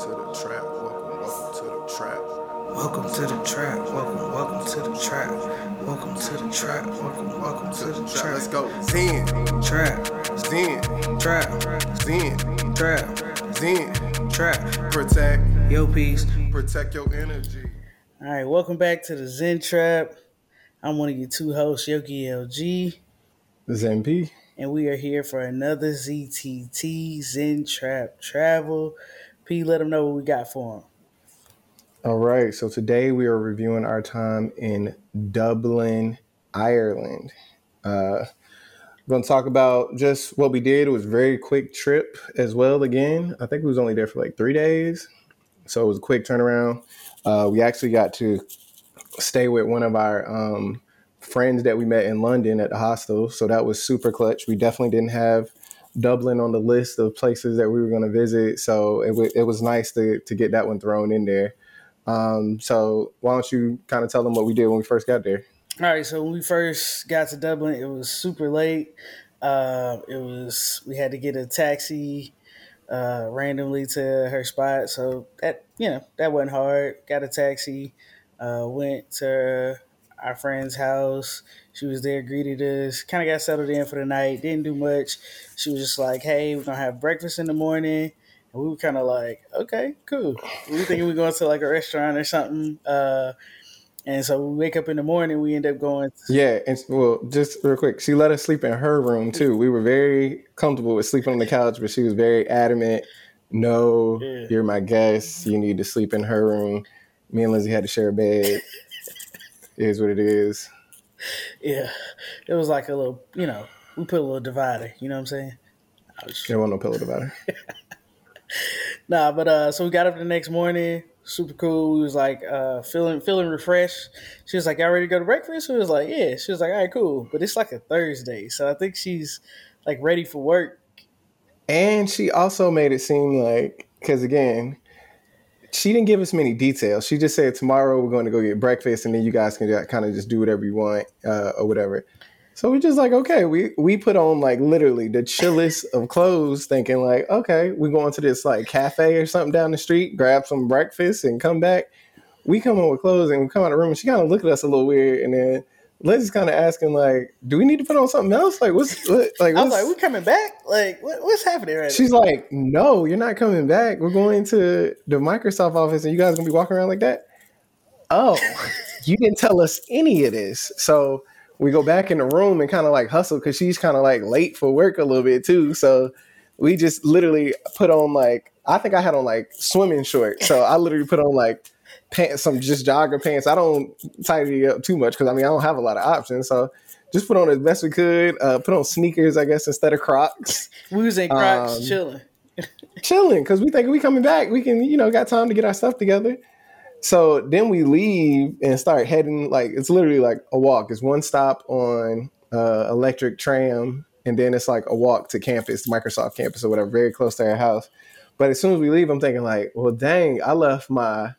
to the trap. Welcome, welcome to the trap. Welcome to the trap. Welcome, welcome to the trap. Welcome to the trap. Welcome, welcome to the Trap. Let's go. Zen, Trap, Zen, trap, Zen, trap, Zen. trap. Protect, Yo, peace. protect your energy. All right, welcome back to the Zen Trap. I'm one of your two hosts, Yogi LG, Zen P. and we are here for another ZTT Zen Trap Travel. Let them know what we got for them. All right, so today we are reviewing our time in Dublin, Ireland. Uh, we're going to talk about just what we did. It was a very quick trip as well. Again, I think we was only there for like three days, so it was a quick turnaround. Uh, we actually got to stay with one of our um, friends that we met in London at the hostel, so that was super clutch. We definitely didn't have Dublin on the list of places that we were going to visit, so it, w- it was nice to to get that one thrown in there. Um, so why don't you kind of tell them what we did when we first got there? All right, so when we first got to Dublin, it was super late. Uh, it was we had to get a taxi uh, randomly to her spot, so that you know that wasn't hard. Got a taxi, uh, went to our friend's house. She was there, greeted us, kind of got settled in for the night. Didn't do much. She was just like, "Hey, we're gonna have breakfast in the morning." And we were kind of like, "Okay, cool." We were thinking we are going to like a restaurant or something. Uh, and so we wake up in the morning, we end up going. Yeah, and well, just real quick, she let us sleep in her room too. We were very comfortable with sleeping on the couch, but she was very adamant. No, Yeah. you're my guest. You need to sleep in her room. Me and Lindsay had to share a bed. It is what it is. Yeah, it was like a little, you know, we put a little divider. You know what I'm saying? I was, There wasn't no pillow divider. nah, but uh, so we got up the next morning, super cool. We was like uh, feeling feeling refreshed. She was like, "Y'all ready to go to breakfast?" We was like, "Yeah." She was like, "All right, cool." But it's like a Thursday, so I think she's like ready for work. And she also made it seem like, because again, she didn't give us many details. She just said tomorrow we're going to go get breakfast, and then you guys can kind of just do whatever you want uh, or whatever. So we're just like okay, we we put on like literally the chillest of clothes, thinking like okay, we going to this like cafe or something down the street, grab some breakfast, and come back. We come on with clothes and we come out of the room, and she kind of looked at us a little weird, and then. Lizzie's kind of asking, like, "Do we need to put on something else? Like, what's what, like? I was like, "We coming back? Like, what, what's happening right She's like, no, you're not coming back. We're going to the Microsoft office and you guys gonna be walking around like that. Oh, you didn't tell us any of this. So we go back in the room and kind of like hustle because she's kind of like late for work a little bit too. So we just literally put on like I think I had on like swimming shorts. So I literally put on like pants, some just jogger pants. I don't tidy up too much because I mean I don't have a lot of options. So just put on as best we could. Uh, put on sneakers, I guess, instead of Crocs We was in Crocs Um, chilling. chilling because we think we coming back. We can, you know, got time to get our stuff together. So then we leave and start heading like it's literally like a walk. It's one stop on uh, electric tram, and then it's like a walk to campus, Microsoft campus or whatever, very close to our house. But as soon as we leave, I'm thinking like, well, dang, I left my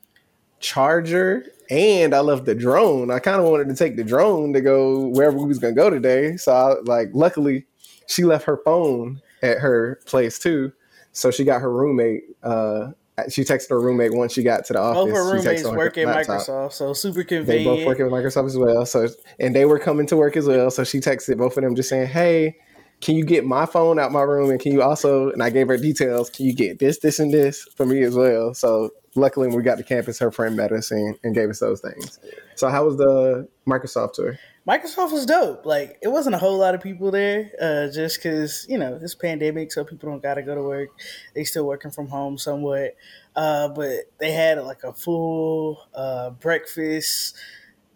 charger and I left the drone. I kind of wanted to take the drone to go wherever we was gonna go today. So I like, luckily, she left her phone at her place too. So she got her roommate. Uh, she texted her roommate once she got to the office. Both her roommates on her work at. Microsoft, so super convenient. They both work at Microsoft as well. So and they were coming to work as well. So she texted both of them just saying, Hey, can you get my phone out my room? And can you also and I gave her details, can you get this, this, and this for me as well? So luckily when we got to campus, her friend met us and, and gave us those things. So how was the Microsoft tour? Microsoft was dope. Like it wasn't a whole lot of people there, uh, just because you know it's pandemic, so people don't gotta go to work. They still working from home somewhat, uh, but they had like a full uh, breakfast.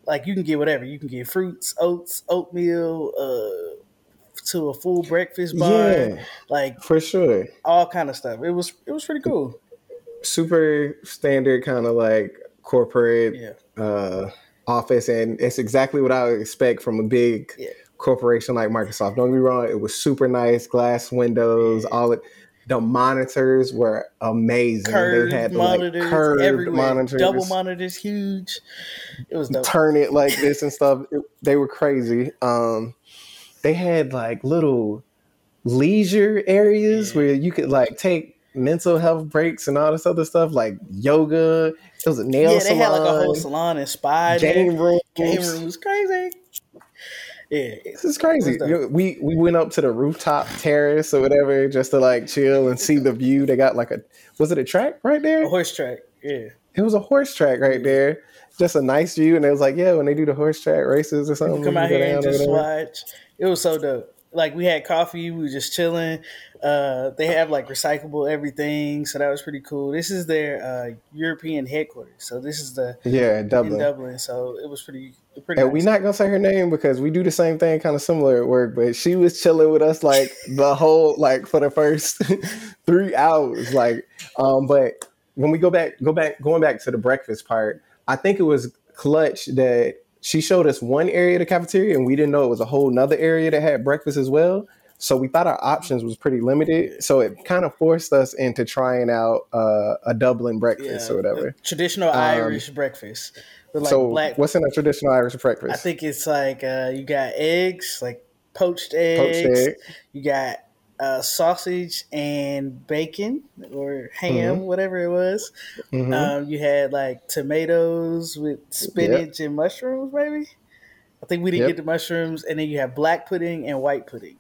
Like you can get whatever you can get fruits, oats, oatmeal, uh, to a full breakfast bar, Yeah, like for sure. all kind of stuff. It was it was pretty cool. Super standard kind of like corporate Yeah, uh, office, and it's exactly what I would expect from a big Yeah. corporation like Microsoft. Don't get me wrong; it was super nice, glass windows, all it. The monitors were amazing. curved they had the, like, curved everywhere, monitors, double monitors, huge. It was dope. turn it like this and stuff. It- they were crazy. Um, they had like little leisure areas Yeah. where you could like take mental health breaks and all this other stuff, like yoga. It was a nail yeah, they had like a whole salon and spa. game room. Game room was crazy. Yeah, This is crazy. It was dope. We we went up to the rooftop terrace or whatever just to like chill and see the view. They got like a was it a track right there? a horse track. Yeah, It was a horse track right there. Just a nice view, and it was like, yeah, when they do the horse track races or something, People come out here and just watch. It was so dope. Like we had coffee, we were just chilling. Uh, they have like recyclable everything, so that was pretty cool. This is their uh, European headquarters, so this is the Yeah, in Dublin. Dublin. So it was pretty pretty. And nice. we not gonna say her name because we do the same thing, kind of similar at work. But she was chilling with us like the whole like for the first three hours. Like, um, but when we go back, go back, going back to the breakfast part, I think it was clutch that she showed us one area of the cafeteria, and we didn't know it was a whole nother area that had breakfast as well. So we thought our options was pretty limited. So it kind of forced us into trying out uh, a Dublin breakfast or whatever. traditional Irish breakfast like Um, so black. what's in a traditional Irish breakfast? I think it's like uh, you got eggs, like poached eggs. Poached egg. You got uh, sausage and bacon or ham, Mm-hmm. whatever it was. Um, you had like tomatoes with spinach and mushrooms, maybe. I think we didn't Yep. get the mushrooms, and then you have black pudding and white pudding.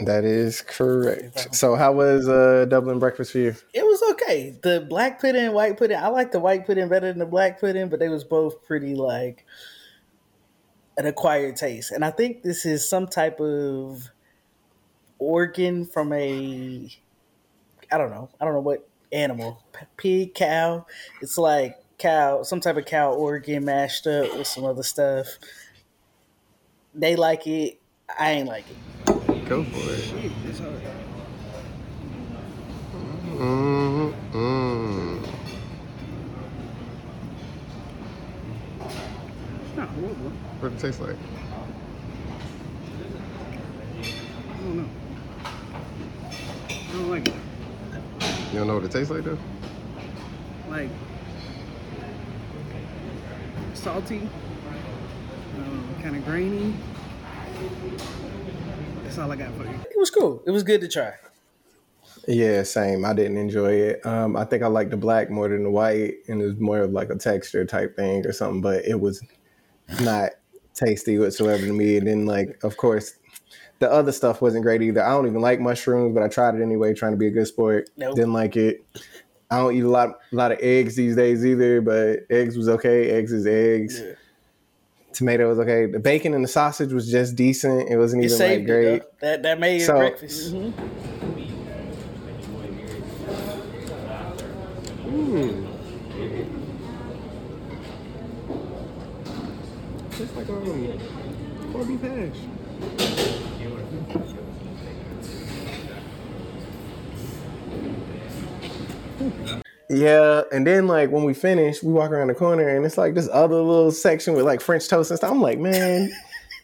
That is correct. So, how was uh, Dublin breakfast for you? It was okay. The black pudding and white pudding. I like the white pudding better than the black pudding, but they was both pretty like an acquired taste. And I think this is some type of organ from a I don't know. I don't know what animal. P- Pig, cow. It's like cow, some type of cow organ mashed up with some other stuff. They like it. I ain't like it. Go for it. Mm-mm. What it taste like? I don't know. I don't like it. You don't know what it tastes like though? Like salty, um, kind of grainy. That's all I got for you. It was cool. It was good to try. Yeah, same. I didn't enjoy it. Um, I think I liked the black more than the white, and it was more of like a texture type thing or something. But it was not tasty whatsoever to me. And then, like, of course, the other stuff wasn't great either. I don't even like mushrooms, but I tried it anyway, trying to be a good sport. Nope. Didn't like it. I don't eat a lot, a lot of eggs these days either. But eggs was okay. Eggs is eggs. Yeah. Tomato was okay. The bacon and the sausage was just decent. It wasn't It even like great. it. That that made it So- breakfast. Tastes like um, corned beef hash. Yeah, and then like when we finish, we walk around the corner and it's like this other little section with like French toast and stuff. I'm like, man.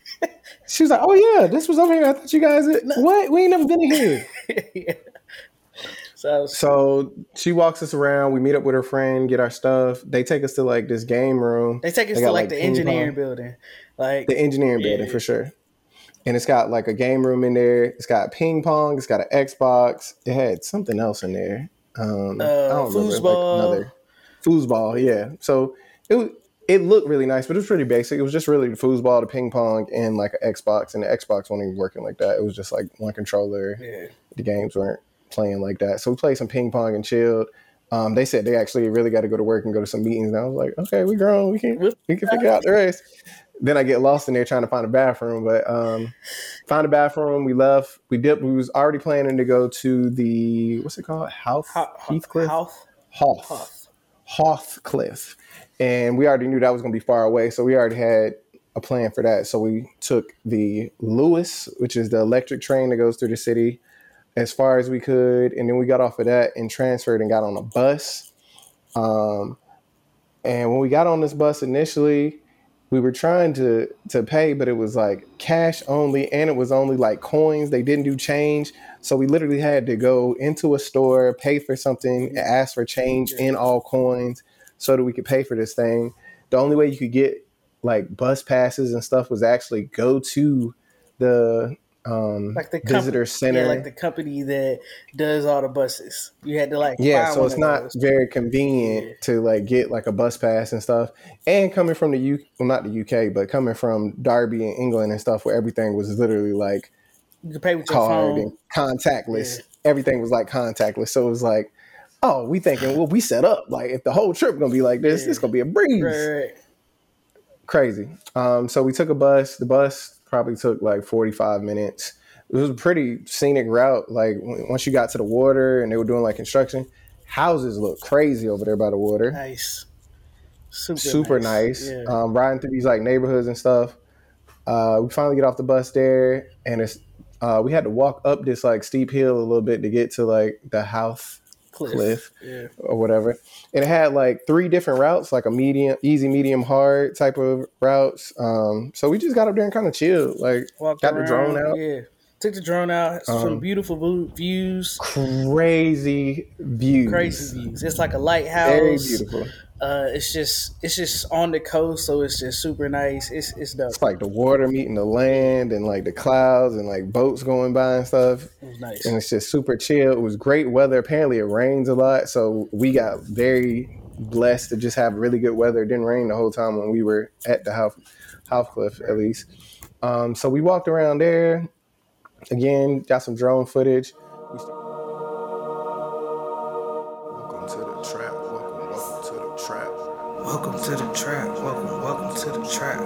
she was like, oh yeah, this was over here. I thought you guys. What? We ain't never been here. yeah. So So she walks us around. We meet up with her friend, get our stuff. They take us to like this game room. they take us They to like, like, the engineering pong. building, like the engineering Yeah. building for sure. And it's got like a game room in there. It's got ping pong. It's got an Xbox. It had something else in there. Um, I Uh, don't remember. foosball. Like another foosball. Yeah. So it was. It looked really nice, but it was pretty basic. It was just really the foosball, the ping pong, and like an Xbox. And the Xbox wasn't even working like that. It was just like one controller. yeah. The games weren't playing like that. So we played some ping pong and chilled. Um, they said they actually really got to go to work and go to some meetings. And I was like, okay, we grown. We can we can figure out the rest. Then I get lost in there trying to find a bathroom, but um, found a bathroom. We left. We dipped. We was already planning to go to the what's it called? House Ho- ho- Heathcliff. Howth. Howth. Howth. Hothcliff. And we already knew that was going to be far away, so we already had a plan for that. So we took the Luas, which is the electric train that goes through the city, as far as we could, and then we got off of that and transferred and got on a bus. Um, and when we got on this bus initially, we were trying to to pay, but it was like cash only, and it was only like coins. They didn't do change, so we literally had to go into a store, pay for something, and ask for change in all coins, so that we could pay for this thing. The only way you could get like bus passes and stuff was actually go to the um, Like the visitor company, center. yeah, like the company that does all the buses. You had to like Yeah, so it's not those. very convenient Yeah. to like get like a bus pass and stuff. And coming from the U, well, not the UK, but coming from Derby and England and stuff, where everything was literally like You can pay with your card phone. and contactless. Yeah. Everything was like contactless. So it was like, oh, we thinking, well, we set up like if the whole trip gonna be like this, Yeah. it's gonna be a breeze. Right, right. Crazy. Um, so we took a bus. The bus probably took like forty five minutes. It was a pretty scenic route. Like once you got to the water and they were doing like construction, houses look crazy over there by the water. Nice. Super, super nice. Yeah. Um, riding through these like neighborhoods and stuff. Uh, we finally get off the bus there, and it's uh, we had to walk up this like steep hill a little bit to get to like the house cliff. cliff. Yeah. or whatever. And it had like three different routes, like a medium, easy, medium, hard type of routes. Um, so we just got up there and kind of chilled. Like Walked got the drone out. Yeah. Took the drone out. Some Um, beautiful views. Crazy views. Crazy views. It's like a lighthouse. Very beautiful. Uh, it's just it's just on the coast, so it's just super nice. It's it's dope. It's like the water meeting the land and like the clouds and like boats going by and stuff. It was nice. and it's just super chill. It was great weather. Apparently, it rains a lot, so we got very blessed to just have really good weather. It didn't rain the whole time when we were at the Half Half Cliff, at least. Um, so we walked around there. Again, got some drone footage. To the trap. Welcome, welcome to the trap.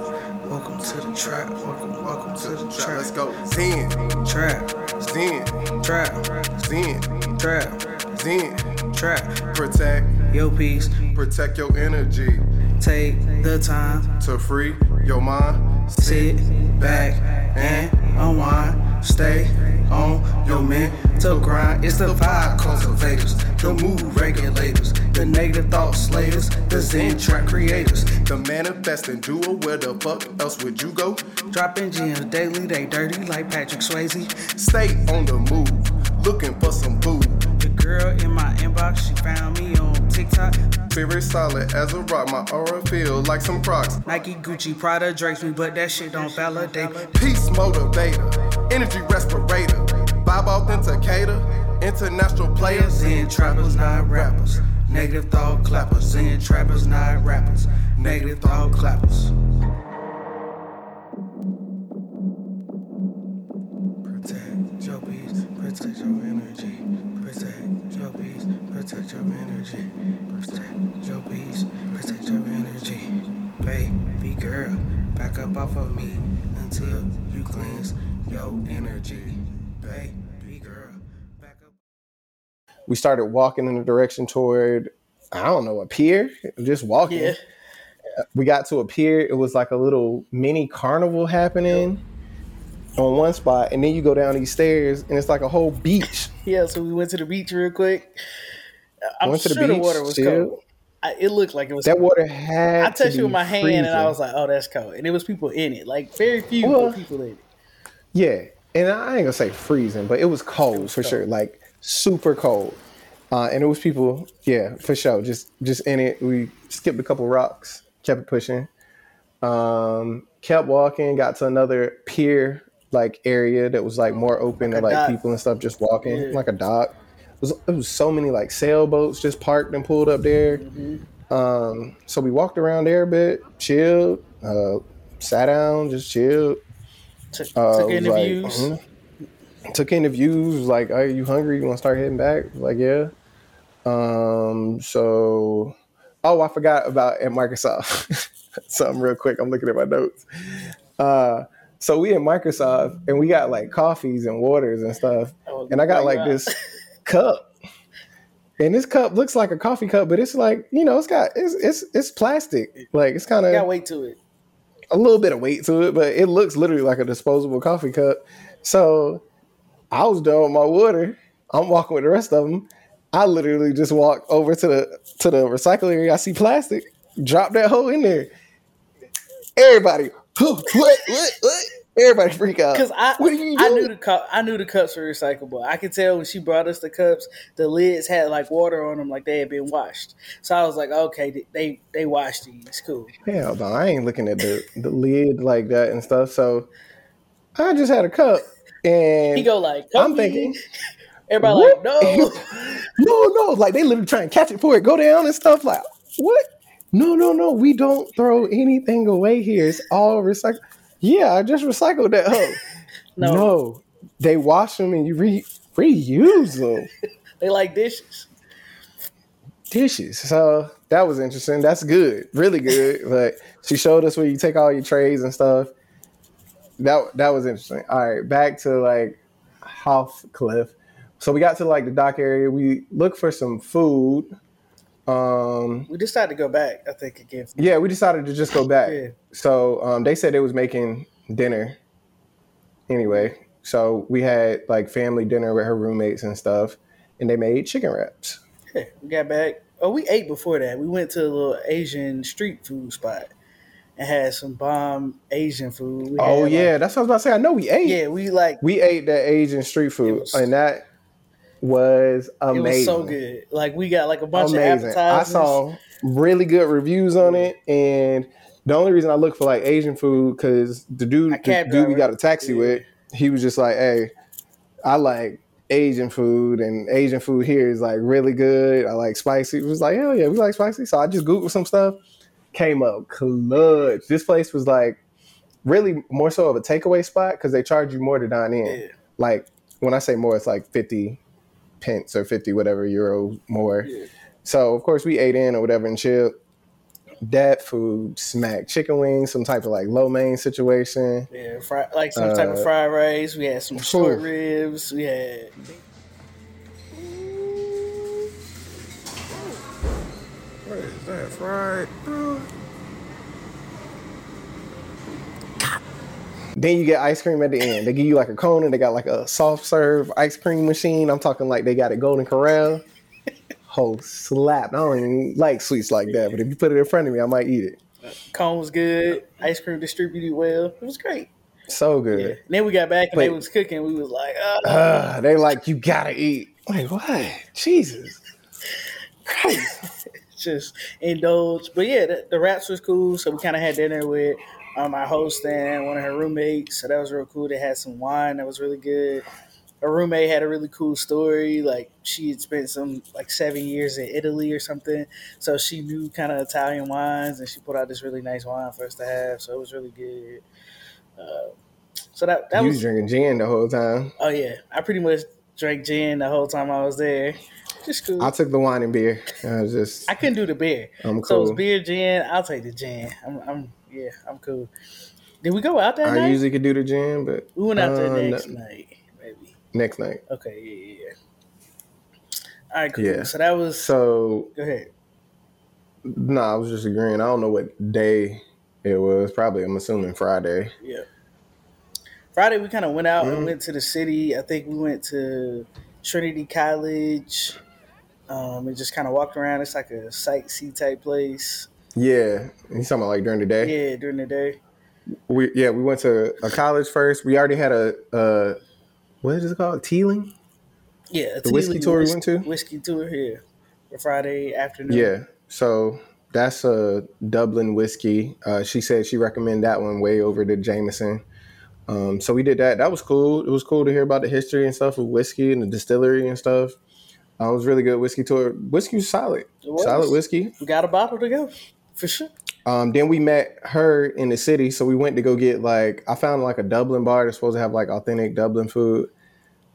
Welcome to the trap. Welcome, welcome to the Trap. Let's go. Zen, Trap, Zen, trap, Zen, trap, Zen. trap. Protect, your peace. protect your energy Take the time. to free your mind. Sit back and unwind. Stay on your mental grind. It's the vibe cultivators, the mood regulators, the negative thought slayers, the Zen track creators. The manifesting duo. Where the fuck else would you go? Dropping gems daily, they dirty like Patrick Swayze. Stay on the move, looking for some food. The girl in my inbox, she found me on TikTok. Spirit solid as a rock. My aura feel like some Crocs. Nike, Gucci, Prada, Drake's me, but that shit don't validate. Peace motivator, energy respirator, vibe authenticator, international players. Zen trappers, not rappers. Negative thought clappers. Zen trappers, not rappers. Negative thought clappers. Protect your peace, protect your energy. Protect your peace, protect your energy. Protect your peace, protect your energy. Baby girl, back up off of me until you cleanse your energy. Baby girl. We started walking in the direction toward I don't know a pier, just walking. Yeah. We got to a pier. It was like a little mini carnival happening on one spot, and then you go down these stairs, and it's like a whole beach. Yeah, so we went to the beach real quick. I'm Went to the sure the, water was cold. I, it looked like it was. That cold. water had. I touched to it with my hand, and I was like, "Oh, that's cold." And there was people in it, like very few Well- people in it. Yeah, and I ain't gonna say freezing, but it was cold for sure, like super cold. Uh, and it was people, yeah, for sure, just just in it. We skipped a couple rocks, kept it pushing, um, kept walking, got to another pier like area that was like more open Like to like dock. people and stuff just walking, Yeah. like a dock. It was, it was so many like sailboats just parked and pulled up there. Mm-hmm. Um, so we walked around there a bit, chilled, uh, sat down, just chilled. Took, Uh, took it in was the like, views. Took in the views. Like, are you hungry? You want to start heading back? Like, yeah. Um. So, oh, I forgot about at Microsoft. Something real quick. I'm looking at my notes. Uh. So we at Microsoft and we got like coffees and waters and stuff. Oh, And I got like out. this cup. And this cup looks like a coffee cup, but it's like you know, it's got it's it's it's plastic. Like it's kind of Got weight to it. a little bit of weight to it, but it looks literally like a disposable coffee cup. So I was done with my water. I'm walking with the rest of them. I literally just walk over to the to the recycle area. I see plastic. Drop that hole in there. Everybody, what, what, what? Everybody freak out. Because I, what are you I knew the cup, I knew the cups were recyclable. I could tell when she brought us the cups, the lids had like water on them, like they had been washed. So I was like, okay, they they washed these, cool. Hell no, I ain't looking at the, the lid like that and stuff. So I just had a cup. And He go like, I'm thinking, everybody what? like, no. no, no, like they literally try and catch it for it, go down and stuff. Like, what? No, no, no, we don't throw anything away here. It's all recycled. Yeah, I just recycled that hoe. No. no. they wash them and you re- reuse them. they like dishes. dishes. So that was interesting. That's good, really good. But she showed us where you take all your trays and stuff. That that was interesting. All right, back to like Hoff Cliff. So we got to like the dock area. We looked for some food. Um, We decided to go back. I think again. yeah, we decided to just go back. Yeah. So um, they said they was making dinner. Anyway, so we had like family dinner with her roommates and stuff, and they made chicken wraps. Yeah, we got back. Oh, we ate before that. We went to a little Asian street food spot and had some bomb Asian food. We Oh yeah, like- that's what I was about to say. I know we ate. yeah. We like We ate that Asian street food, was- and that was it amazing. was so good. Like we got like a bunch amazing. of appetizers. I saw really good reviews on it, and the only reason I look for like Asian food because the dude, the dude we got a taxi Yeah. with, he was just like, "Hey, I like Asian food, and Asian food here is like really good. I like spicy." It was like, "Hell yeah, we like spicy." So I just googled some stuff, came up clutch. This place was like really more so of a takeaway spot because they charge you more to dine in. Yeah. Like when I say more, it's like fifty pence or fifty whatever euro more. Yeah. So of course we ate in or whatever and chilled. That food smacked chicken wings, some type of like lo mein situation. Yeah, fry, like some type of Uh, fried rice. We had some short ribs. We had What is right, fried? bro? Then you get ice cream at the end. They give you like a cone and they got like a soft serve ice cream machine. I'm talking like they got a Golden Corral. Whole slap. I don't even like sweets like that, but if you put it in front of me, I might eat it. cone was good. Ice cream distributed well. It was great. So Yeah. good. And then we got back and they was cooking. We was like, oh, Uh, they like you gotta eat. Like what? Jesus. Christ. Just indulge. But yeah, the, the raps was cool. So we kind of had dinner with um, our host and one of her roommates. So that was real cool. They had some wine that was really good. Her roommate had a really cool story. Like she had spent some like seven years in Italy or something, so she knew kind of Italian wines, and she put out this really nice wine for us to have. So it was really good. Uh, so that that you was was drinking gin the whole time. oh yeah. I pretty much drank gin the whole time I was there. Cool. I took the wine and beer. I was just I couldn't do the beer. I'm cool. So it's beer, gin. I'll take the gin. I'm, I'm yeah, I'm cool. Did we go out that I night? usually could do the gin, but we went out there uh, next no- night, maybe. next night. Okay, yeah, yeah, yeah. All right, cool. Yeah. So that was. So go ahead. no, I was just agreeing. I don't know what day it was. Probably I'm assuming Friday. Yeah. Friday we kind of went out Mhm. and went to the city. I think we went to Trinity College. Um, and just kind of walked around. It's like a sightsee type place. Yeah, you talking about like during the day? Yeah, during the day. We yeah we went to a college first. We already had a uh, what is it called? Teeling. Yeah, a The whiskey tour we went to? Whiskey tour here, for Friday afternoon. Yeah. So that's a Dublin whiskey. Uh, she said she recommended that one way over the Jameson. Um, so we did that. That was cool. It was cool to hear about the history and stuff of whiskey and the distillery and stuff. Uh, it was really good whiskey tour. Whiskey was solid. Was. Solid whiskey. We got a bottle to go for sure. Um, then we met her in the city, so we went to go get like I found like a Dublin bar that's supposed to have like authentic Dublin food.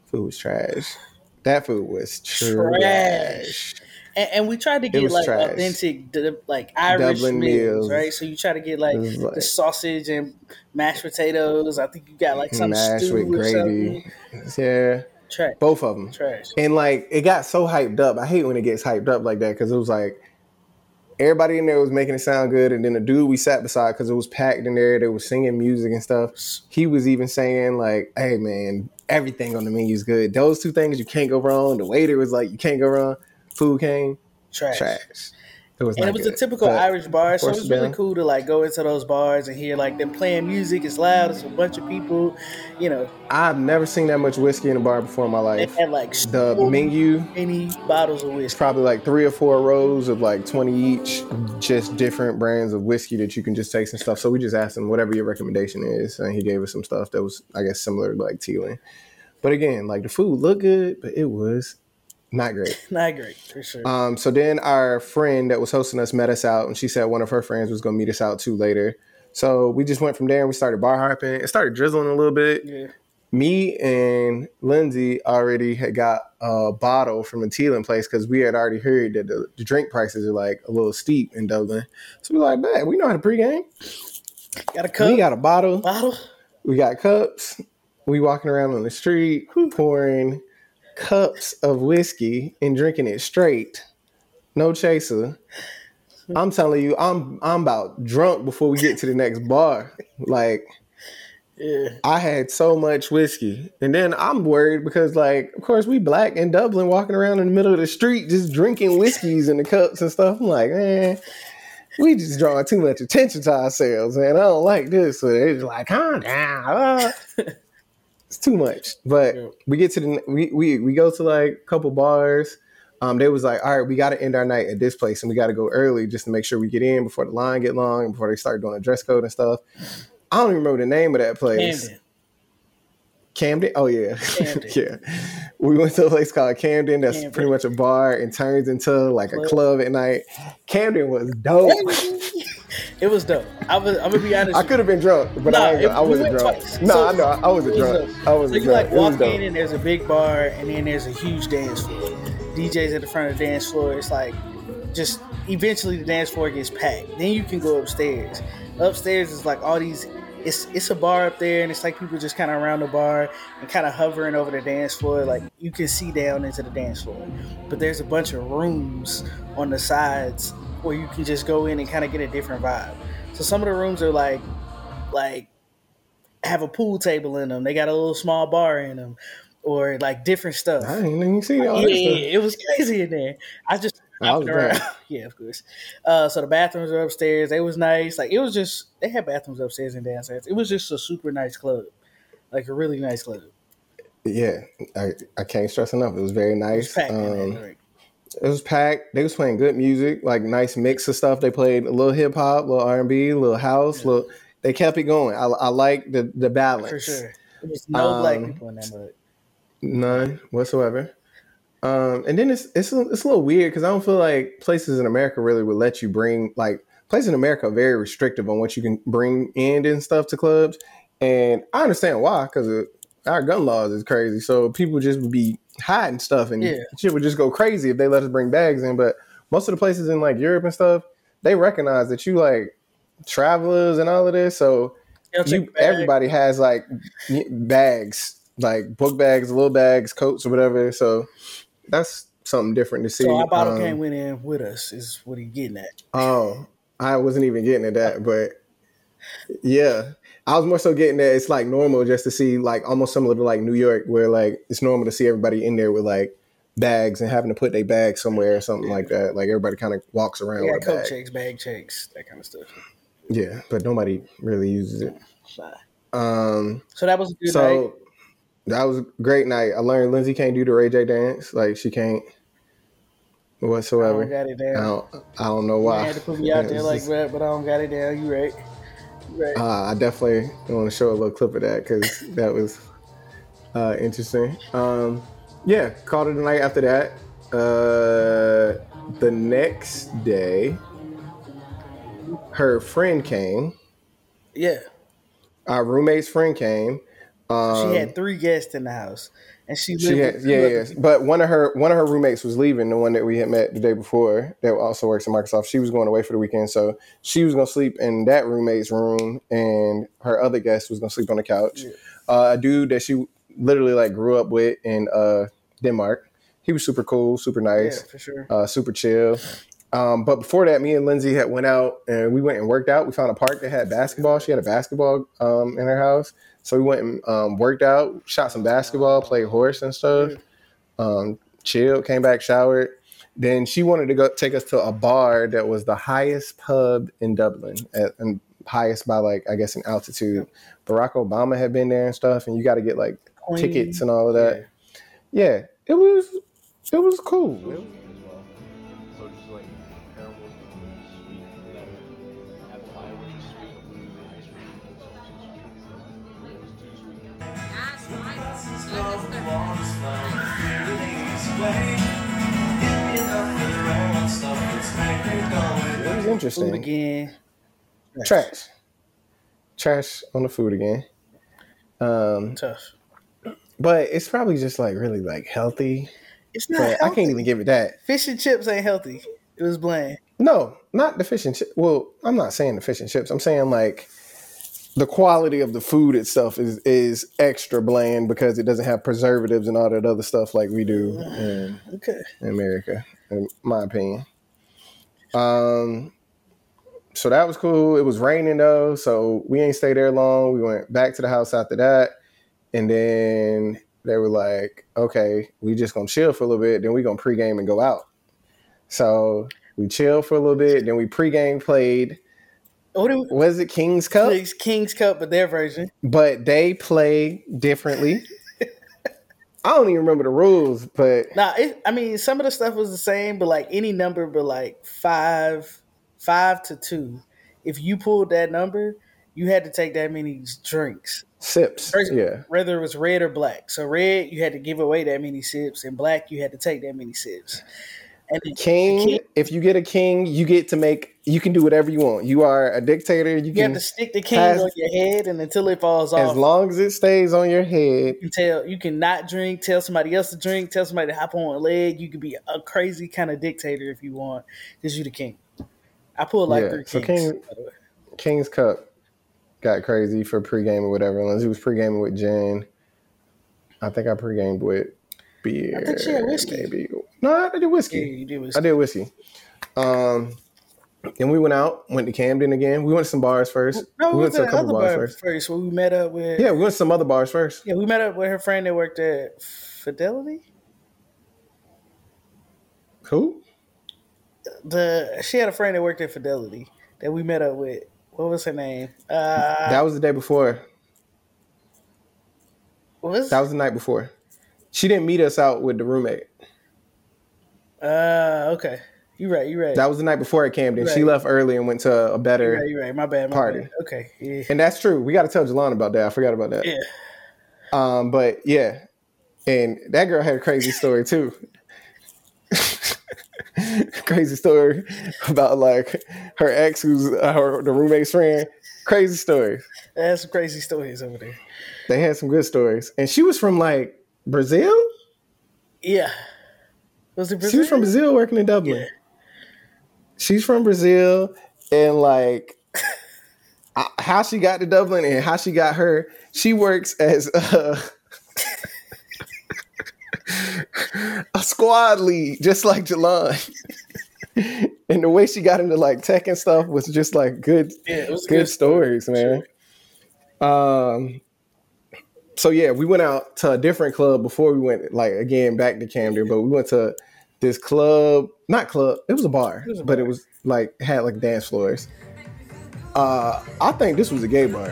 Food was trash. That food was trash. Trash. And, and we tried to get like trash. authentic, like Irish Dublin meals, meals. right? So you try to get like like- the sausage and mashed potatoes. I think you got like some Mashed stew with gravy. something. Yeah, Trash, both of them. trash. And like it got so hyped up. I hate when it gets hyped up like that because it was like everybody in there was making it sound good, and then the dude we sat beside because it was packed in there. They were singing music and stuff. He was even saying like, "Hey man, everything on the menu is good. Those two things you can't go wrong." The waiter was like, "You can't go wrong." Food came Trash. trash. It was and it was a typical Irish bar, so it was it's really cool to like go into those bars and hear like them playing music. It's loud. It's a bunch of people. You know, I've never seen that much whiskey in a bar before in my they life. had like The menu any bottles of It's whiskey. probably like three or four rows of like 20 each, just different brands of whiskey that you can just taste and stuff. So we just asked him whatever your recommendation is, and he gave us some stuff that was, I guess, similar to like Teeling. But again, like the food looked good, but it was not great. Not great for sure. Um, so then our friend that was hosting us met us out, and she said one of her friends was going to meet us out too later. So we just went from there and we started bar hopping. It started drizzling a little bit yeah. me and Lindsay already had got a bottle from the Teeling place because we had already heard that the, the drink prices are like a little steep in Dublin. So we're like, man, we know how to pregame. Got a cup. We got a bottle. bottle. We got cups. We walking around on the street pouring cups of whiskey and drinking it straight. No chaser. I'm telling you, I'm I'm about drunk before we get to the next bar. Like Yeah. I had so much whiskey. And then I'm worried because, like, of course, we black in Dublin walking around in the middle of the street just drinking whiskeys in the cups and stuff. I'm like, man, we just drawing too much attention to ourselves, man. I don't like this. So they're just like, calm down. Uh, ah." it's too much. But Yeah. we get to the, we, we, we go to like a couple bars. Um, they was like, all right, we got to end our night at this place and we got to go early just to make sure we get in before the line get long and before they start doing a dress code and stuff. I don't even remember the name of that place. Camden. Camden? Oh yeah. Camden. yeah. We went to a place called Camden that's Camden. pretty much a bar and turns into like a club at night. Camden was dope. It was dope. I was. I'm gonna be honest. I could have been drunk, but Nah, I, it- I wasn't drunk. twice. No, So- I know. I wasn't was drunk. dope. I wasn't So you drunk. like walk in and there's a big bar and then there's a huge dance floor. DJs at the front of the dance floor. It's like just eventually the dance floor gets packed. Then you can go upstairs. Upstairs is like all these. It's it's a bar up there and it's like people just kind of around the bar and kind of hovering over the dance floor. Like you can see down into the dance floor, but there's a bunch of rooms on the sides where you can just go in and kind of get a different vibe. So some of the rooms are like like have a pool table in them. They got a little small bar in them, or like different stuff. I didn't even see all yeah, stuff. yeah, it was crazy in there. I just I was around. yeah, of course. Uh, so the bathrooms are upstairs. They was nice. Like it was just they had bathrooms upstairs and downstairs. It was just a super nice club, like a really nice club. Yeah, I, I can't stress enough. It was very It was nice. packed in Um, It was packed. They was playing good music, like nice mix of stuff. They played a little hip hop, a little R and B, a little house. Little, they kept it going. I, I like the the balance. for sure. There was no black Um, people in that mud. None whatsoever. Um, and then it's it's a, it's a little weird because I don't feel like places in America really would let you bring like places in America are very restrictive on what you can bring in and stuff to clubs. And I understand why because our gun laws is crazy. So people just would be hiding stuff and Yeah. shit would just go crazy if they let us bring bags in. But most of the places in like Europe and stuff, they recognize that you like travelers and all of this. So you, take a bag. everybody has like bags, like book bags, little bags, coats, or whatever. So that's something different to see. So our bottle Um, came went in with us. Is what he getting at. Oh, I wasn't even getting at that, but yeah, I was more so getting that it's like normal just to see like almost similar to like New York, where like it's normal to see everybody in there with like bags and having to put their bag somewhere or something like that. Like everybody kind of walks around got with coat bag. checks, bag checks, that kind of stuff. Yeah, but nobody really uses it. Um, So that was a good so night. that was a great night. I learned Lindsay can't do the Ray J dance. Like she can't I whatsoever. don't got it I don't, I don't know why. I had to put me out there like that, but I don't got it down. You right? Right? Uh, I definitely want to show a little clip of that because that was uh, interesting. Um, yeah, called it a night after that. Uh, the next day, her friend came. yeah. Our roommate's friend came. Um, She had three guests in the house, and she lived She had, yeah, yeah. But one of her one of her roommates was leaving, the one that we had met the day before, that also works at Microsoft. She was going away for the weekend, so she was gonna sleep in that roommate's room, and her other guest was gonna sleep on the couch. Yeah. Uh, a dude that she literally like grew up with in uh, Denmark. He was super cool, super nice Yeah, for sure. uh, super chill. Um, but before that, me and Lindsay had went out and we went and worked out. We found a park that had basketball. She had a basketball um, in her house, so we went and um, worked out, shot some basketball, played horse and stuff. Um, chilled, came back, showered, Then she wanted to go take us to a bar that was the highest pub in Dublin, at, and highest by like I guess in altitude. Barack Obama had been there and stuff, and you got to get like tickets and all of that. Yeah, it was it was cool. It was Food interesting. again. Trash, trash on the food again. Um, Tough. but it's probably just like really like healthy. It's not. But I can't even give it that. Fish and chips ain't healthy. It was bland. No, not the fish and chips. Well, I'm not saying the fish and chips. I'm saying like the quality of the food itself is is extra bland because it doesn't have preservatives and all that other stuff like we do in, Okay. in America, in my opinion. Um, so that was cool. It was raining though, so we ain't stay there long. We went back to the house after that, and then they were like, "Okay, we just gonna chill for a little bit. Then we gonna pregame and go out." So we chilled for a little bit. Then we pregame played. What do Was it King's Cup? It's King's Cup, but their version. But they play differently. I don't even remember the rules, but Nah, it, I mean, some of the stuff was the same, but like any number, but like five, five to two. If you pulled that number, you had to take that many drinks. sips. First- Yeah. Whether it was red or black. So red, you had to give away that many sips, and black, you had to take that many sips. And King, king- if you get a king, you get to make you can do whatever you want. You are a dictator. You you can have to stick the king pass- on your head, and until it falls off. as long as it stays on your head. you can tell you can not drink, tell somebody else to drink, tell somebody to hop on a leg. You could be a crazy kind of dictator if you want, because you the king. I pulled like Yeah, three so kings. king- by the way. King's Cup got crazy for pregame or whatever. Unless he was pregaming with gin. I think I pregamed with beer. I think she had whiskey. Maybe. No, I did whiskey. Yeah, you did was I did whiskey. Um, and we went out, went to Camden again. We went to some bars first. No, we we went went to a couple bars bar first. first. Where we met up with. Yeah, we went to some other bars first. Yeah, we met up with her friend that worked at Fidelity. Who? The she had a friend that worked at Fidelity that we met up with. What was her name? Uh, That was the day before. what was That was the night before. She didn't meet us out with the roommate. uh okay. You're right. You're right. That was the night before at Camden. She left early and went to a better. right. You right. My bad. My party. Bad. Okay. Yeah. And that's true. We got to tell Jelana about that. I forgot about that. Yeah. Um, but yeah, and that girl had a crazy story too. crazy story about like her ex, who's her the roommate's friend. Crazy story. That's some crazy stories over there. They had some good stories, and she was from like Brazil. Yeah. Was it She was from Brazil, working in Dublin. Yeah. She's from Brazil, and like how she got to Dublin and how she got her. She works as a, a squad lead, just like Jalon. and the way she got into like tech and stuff was just like good, Yeah, it was a good, good story, stories, man. Um. So yeah, we went out to a different club before we went like again back to Camden, but we went to this club, not club, it was a bar, was a but it was like had like dance floors. Uh, I think this was a gay bar.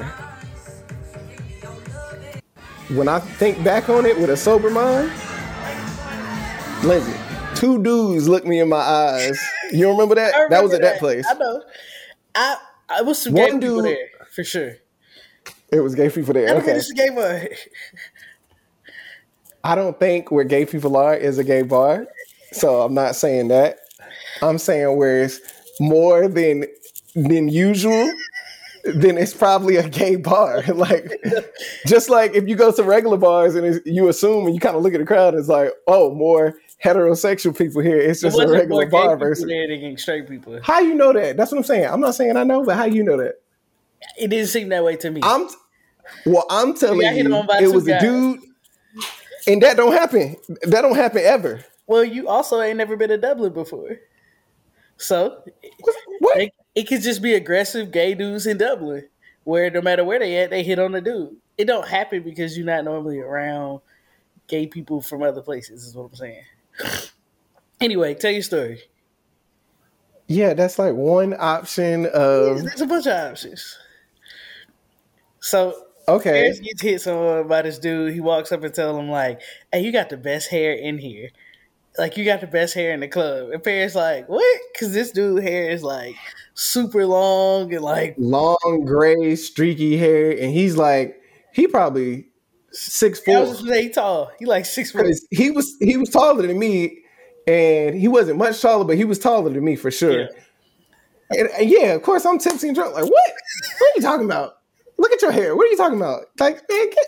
When I think back on it with a sober mind, Lindsay, two dudes looked me in my eyes. You remember that? I That was at remember that place. I know. I I was some One gay people dude- there for sure. It was gay people there. I don't Okay. think it's a gay bar. I don't think where gay people are is a gay bar. So I'm not saying that. I'm saying where it's more than than usual, then it's probably a gay bar. like just like if you go to regular bars and it's, you assume and you kind of look at the crowd, it's like, oh, more heterosexual people here. It's just a regular bar versus. straight people. How you know that? That's what I'm saying. I'm not saying I know, but how you know that? It didn't seem that way to me. I'm well, I'm telling you, it was a dude, and that don't happen. That don't happen ever. well, you also ain't never been to Dublin before, so What? it, it could just be aggressive gay dudes in Dublin, where no matter where they at, they hit on the dude. It don't happen because you're not normally around gay people from other places. Is what I'm saying. Anyway, tell your story. Yeah, that's like one option of There's a bunch of options. So okay. Paris gets hit someone by this dude. He walks up and tells him like, "Hey, you got the best hair in here. Like, you got the best hair in the club." And Paris like, "What?" Because this dude hair is like super long and like long gray streaky hair and he's like he probably six I four was just say he tall. He like six foot. he was he was taller than me and he wasn't much taller but he was taller than me for sure Yeah. and, and yeah of course i'm tipsy and drunk like what what are you talking about look at your hair what are you talking about like man get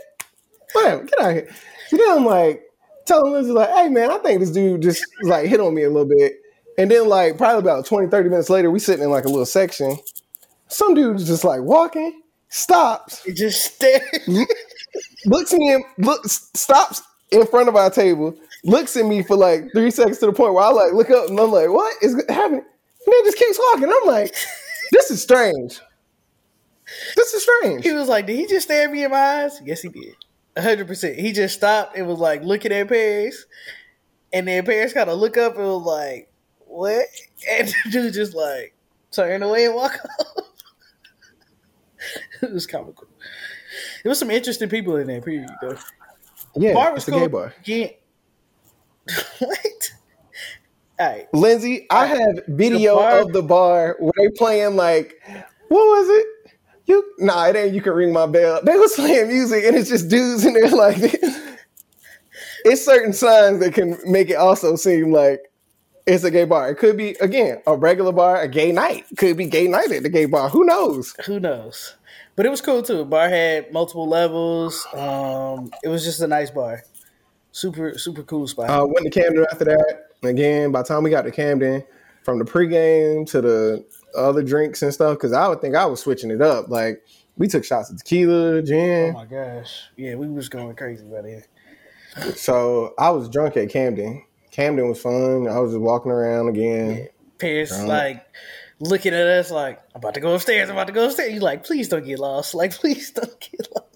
whatever get out of here so then i'm like telling Lindsay like hey man i think this dude just like hit on me a little bit and then like probably about 20 30 minutes later we sitting in like a little section some dude's just like walking stops He just stared. looks at me and looks stops in front of our table, looks at me for like three seconds to the point where I like look up and I'm like, what is happening? And then just keeps walking. I'm like, this is strange. This is strange. He was like, "Did he just stare me in my eyes?" Yes, he did. hundred percent. He just stopped and was like looking at Paris, and then Paris kind of look up and was like, "What?" And the dude just like turned away and walk off. it was comical. There was some interesting people in there. Period. Though. Yeah, Bar was it's a gay bar. Yeah. what? All right. Lindsay, I have video The of the bar where they playing like, what was it? You nah, it ain't you can ring my bell. They was playing music and it's just dudes in there like this. it's certain signs that can make it also seem like it's a gay bar. It could be again a regular bar, a gay night. Could be gay night at the gay bar. Who knows? Who knows? But it was cool too. Bar had multiple levels. Um, it was just a nice bar. Super, super cool spot. Uh, went to Camden after that. Again, by the time we got to Camden, from the pregame to the other drinks and stuff, because I would think I was switching it up. Like we took shots of tequila, gin. oh my gosh. Yeah, we was going crazy about it. So I was drunk at Camden. Camden was fun. I was just walking around again. Paris Drunk. like looking at us like, I'm about to go upstairs, I'm about to go upstairs. He's like, please don't get lost. Like, please don't get lost.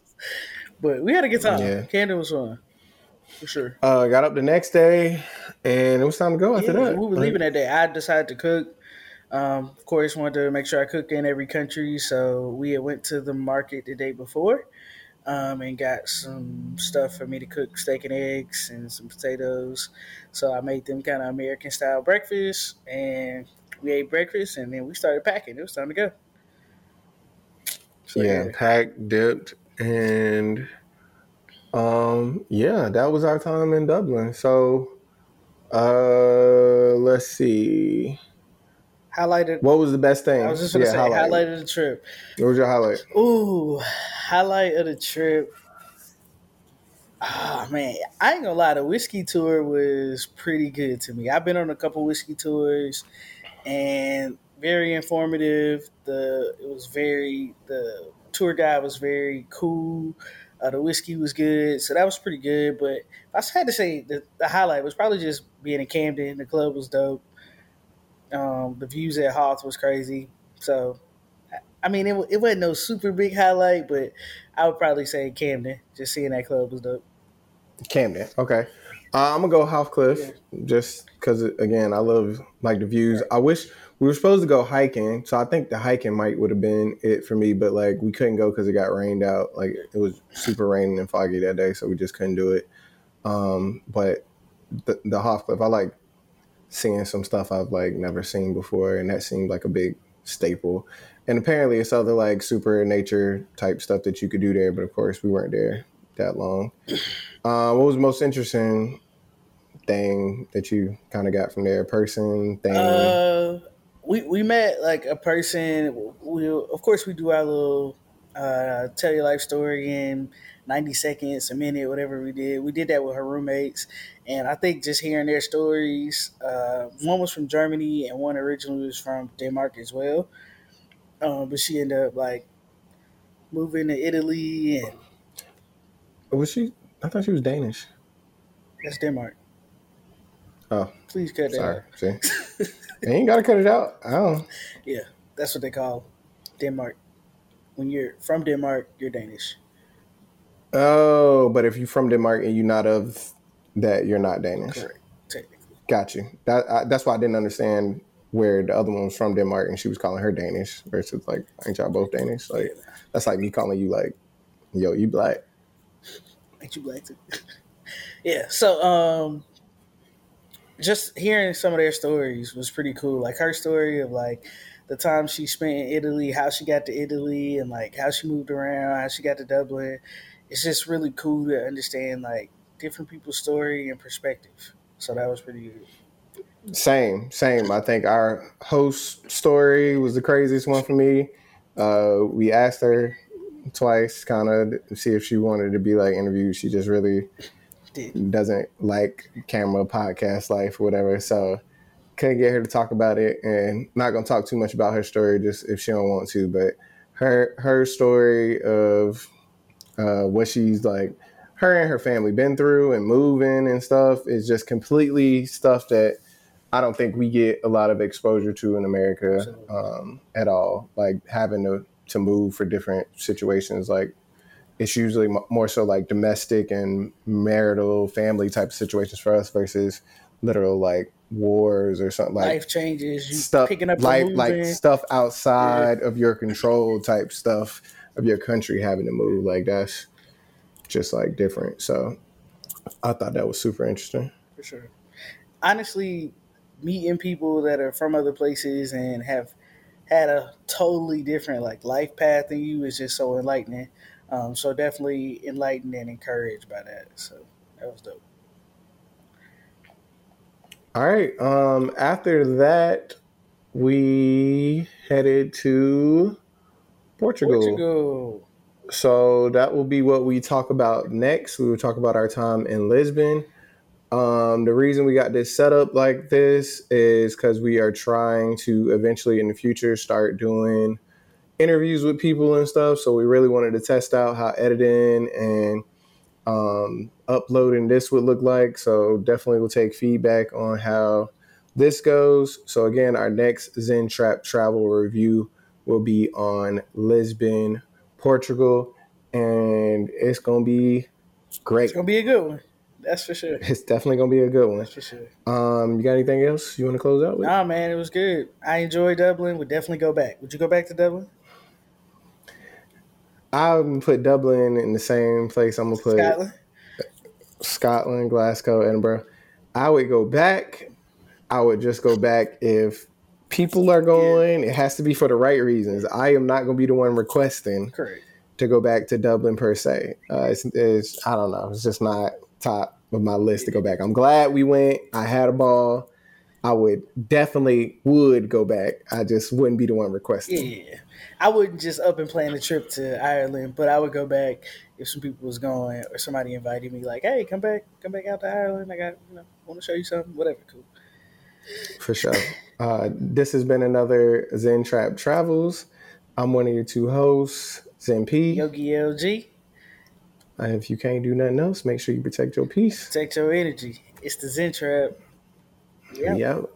But we had a good time. Yeah. Camden was fun. For sure. Uh, got up the next day, and it was time to go after Yeah, that. we were leaving that day. I decided to cook. Um, of course, wanted to make sure I cook in every country, so we went to the market the day before um, and got some stuff for me to cook steak and eggs and some potatoes. So I made them kind of American style breakfast, and we ate breakfast, and then we started packing. It was time to go. So, yeah, packed, dipped, and um, yeah, that was our time in Dublin. So, uh, let's see, highlighted. what was the best thing? I was just gonna Yeah, say highlight. highlight of the trip. What was your highlight? Ooh, highlight of the trip. Ah man, I ain't gonna lie. The whiskey tour was pretty good to me. I've been on a couple whiskey tours, and very informative. The it was very the tour guide was very cool. Uh, the whiskey was good, so that was pretty good. But I had to say the, the highlight was probably just being in Camden. The club was dope. Um, the views at Howth was crazy. So I mean, it, it wasn't no super big highlight, but I would probably say Camden. Just seeing that club was dope. Camden. Okay. Uh, I'm gonna go Howth Cliff just because again I love like the views. I wish we were supposed to go hiking, so I think the hiking might would have been it for me, but like we couldn't go because it got rained out. Like it was super raining and foggy that day, so we just couldn't do it. Um, but the, the Howth Cliff, I like seeing some stuff I've like never seen before, and that seemed like a big staple. And apparently, it's other like super nature type stuff that you could do there, but of course, we weren't there that long. Uh, what was the most interesting thing that you kind of got from there? Person thing. Uh, we we met like a person. We of course we do our little uh, tell your life story and 90 seconds, a minute, whatever we did. We did that with her roommates. And I think just hearing their stories, uh, one was from Germany and one originally was from Denmark as well. Um, but she ended up like moving to Italy and. Oh, was she? I thought she was Danish. That's Denmark. Oh. Please cut that Sorry. you ain't got to cut it out. I don't. Yeah, that's what they call Denmark. When you're from Denmark, you're Danish. Oh, but if you're from Denmark and you're not of that, you're not Danish. Correct, technically. Got you. That I, that's why I didn't understand where the other one was from Denmark, and she was calling her Danish versus like, ain't y'all both Danish? Like, that's like me calling you like, yo, you black. Ain't you black too? yeah. So um just hearing some of their stories was pretty cool. Like her story of like the time she spent in Italy, how she got to Italy and like how she moved around, how she got to Dublin. It's just really cool to understand like different people's story and perspective. So that was pretty good. Same, same. I think our host story was the craziest one for me. Uh, we asked her twice, kind of, see if she wanted to be like interviewed. She just really Did doesn't like camera podcast life or whatever. So couldn't get her to talk about it and not gonna talk too much about her story just if she don't want to, but her her story of uh, what she's like her and her family been through and moving and stuff is just completely stuff that I don't think we get a lot of exposure to in America um, at all. Like having to to move for different situations, like it's usually m- more so like domestic and marital family type situations for us versus literal like wars or something like life changes, you stuff picking up like like stuff outside of your control type stuff of your country having to move like that's just like different so i thought that was super interesting for sure. Honestly, meeting people that are from other places and have had a totally different like life path than you is just so enlightening. Um, so definitely enlightened and encouraged by that. So that was dope. all right um after that we headed to portugal. Portugal. So that will be what we talk about next. We will talk about our time in Lisbon. Um, the reason we got this set up like this is because we are trying to eventually in the future start doing interviews with people and stuff. So we really wanted to test out how editing and um, uploading this would look like. So definitely we'll take feedback on how this goes. So again, our next Zen Trap travel review will be on Lisbon, Portugal, and it's gonna be great. It's gonna be a good one. That's for sure. It's definitely gonna be a good one. That's for sure. Um, you got anything else you want to close out with? Nah, man, it was good. I enjoyed Dublin. Would definitely go back. Would you go back to Dublin? I would put Dublin in the same place. I'm gonna put Scotland? Scotland, Glasgow, Edinburgh. I would go back. I would just go back if people are going. It has to be for the right reasons. I am not gonna be the one requesting Correct. to go back to Dublin per se. Uh, it's, it's I don't know. It's just not top of my list to go back. I'm glad we went. I had a ball. I would definitely would go back. I just wouldn't be the one requesting. Yeah. I wouldn't just up and plan a trip to Ireland, but I would go back if some people was going or somebody invited me, like, hey, come back, come back out to Ireland. I got, you know, want to show you something, whatever. Cool. For sure. Uh, this has been another Zen Trap Travels. I'm one of your two hosts, Zen P. Yogi LG, Uh, if you can't do nothing else, make sure you protect your peace. protect your energy. It's the Zen Trap. Yeah. Yep.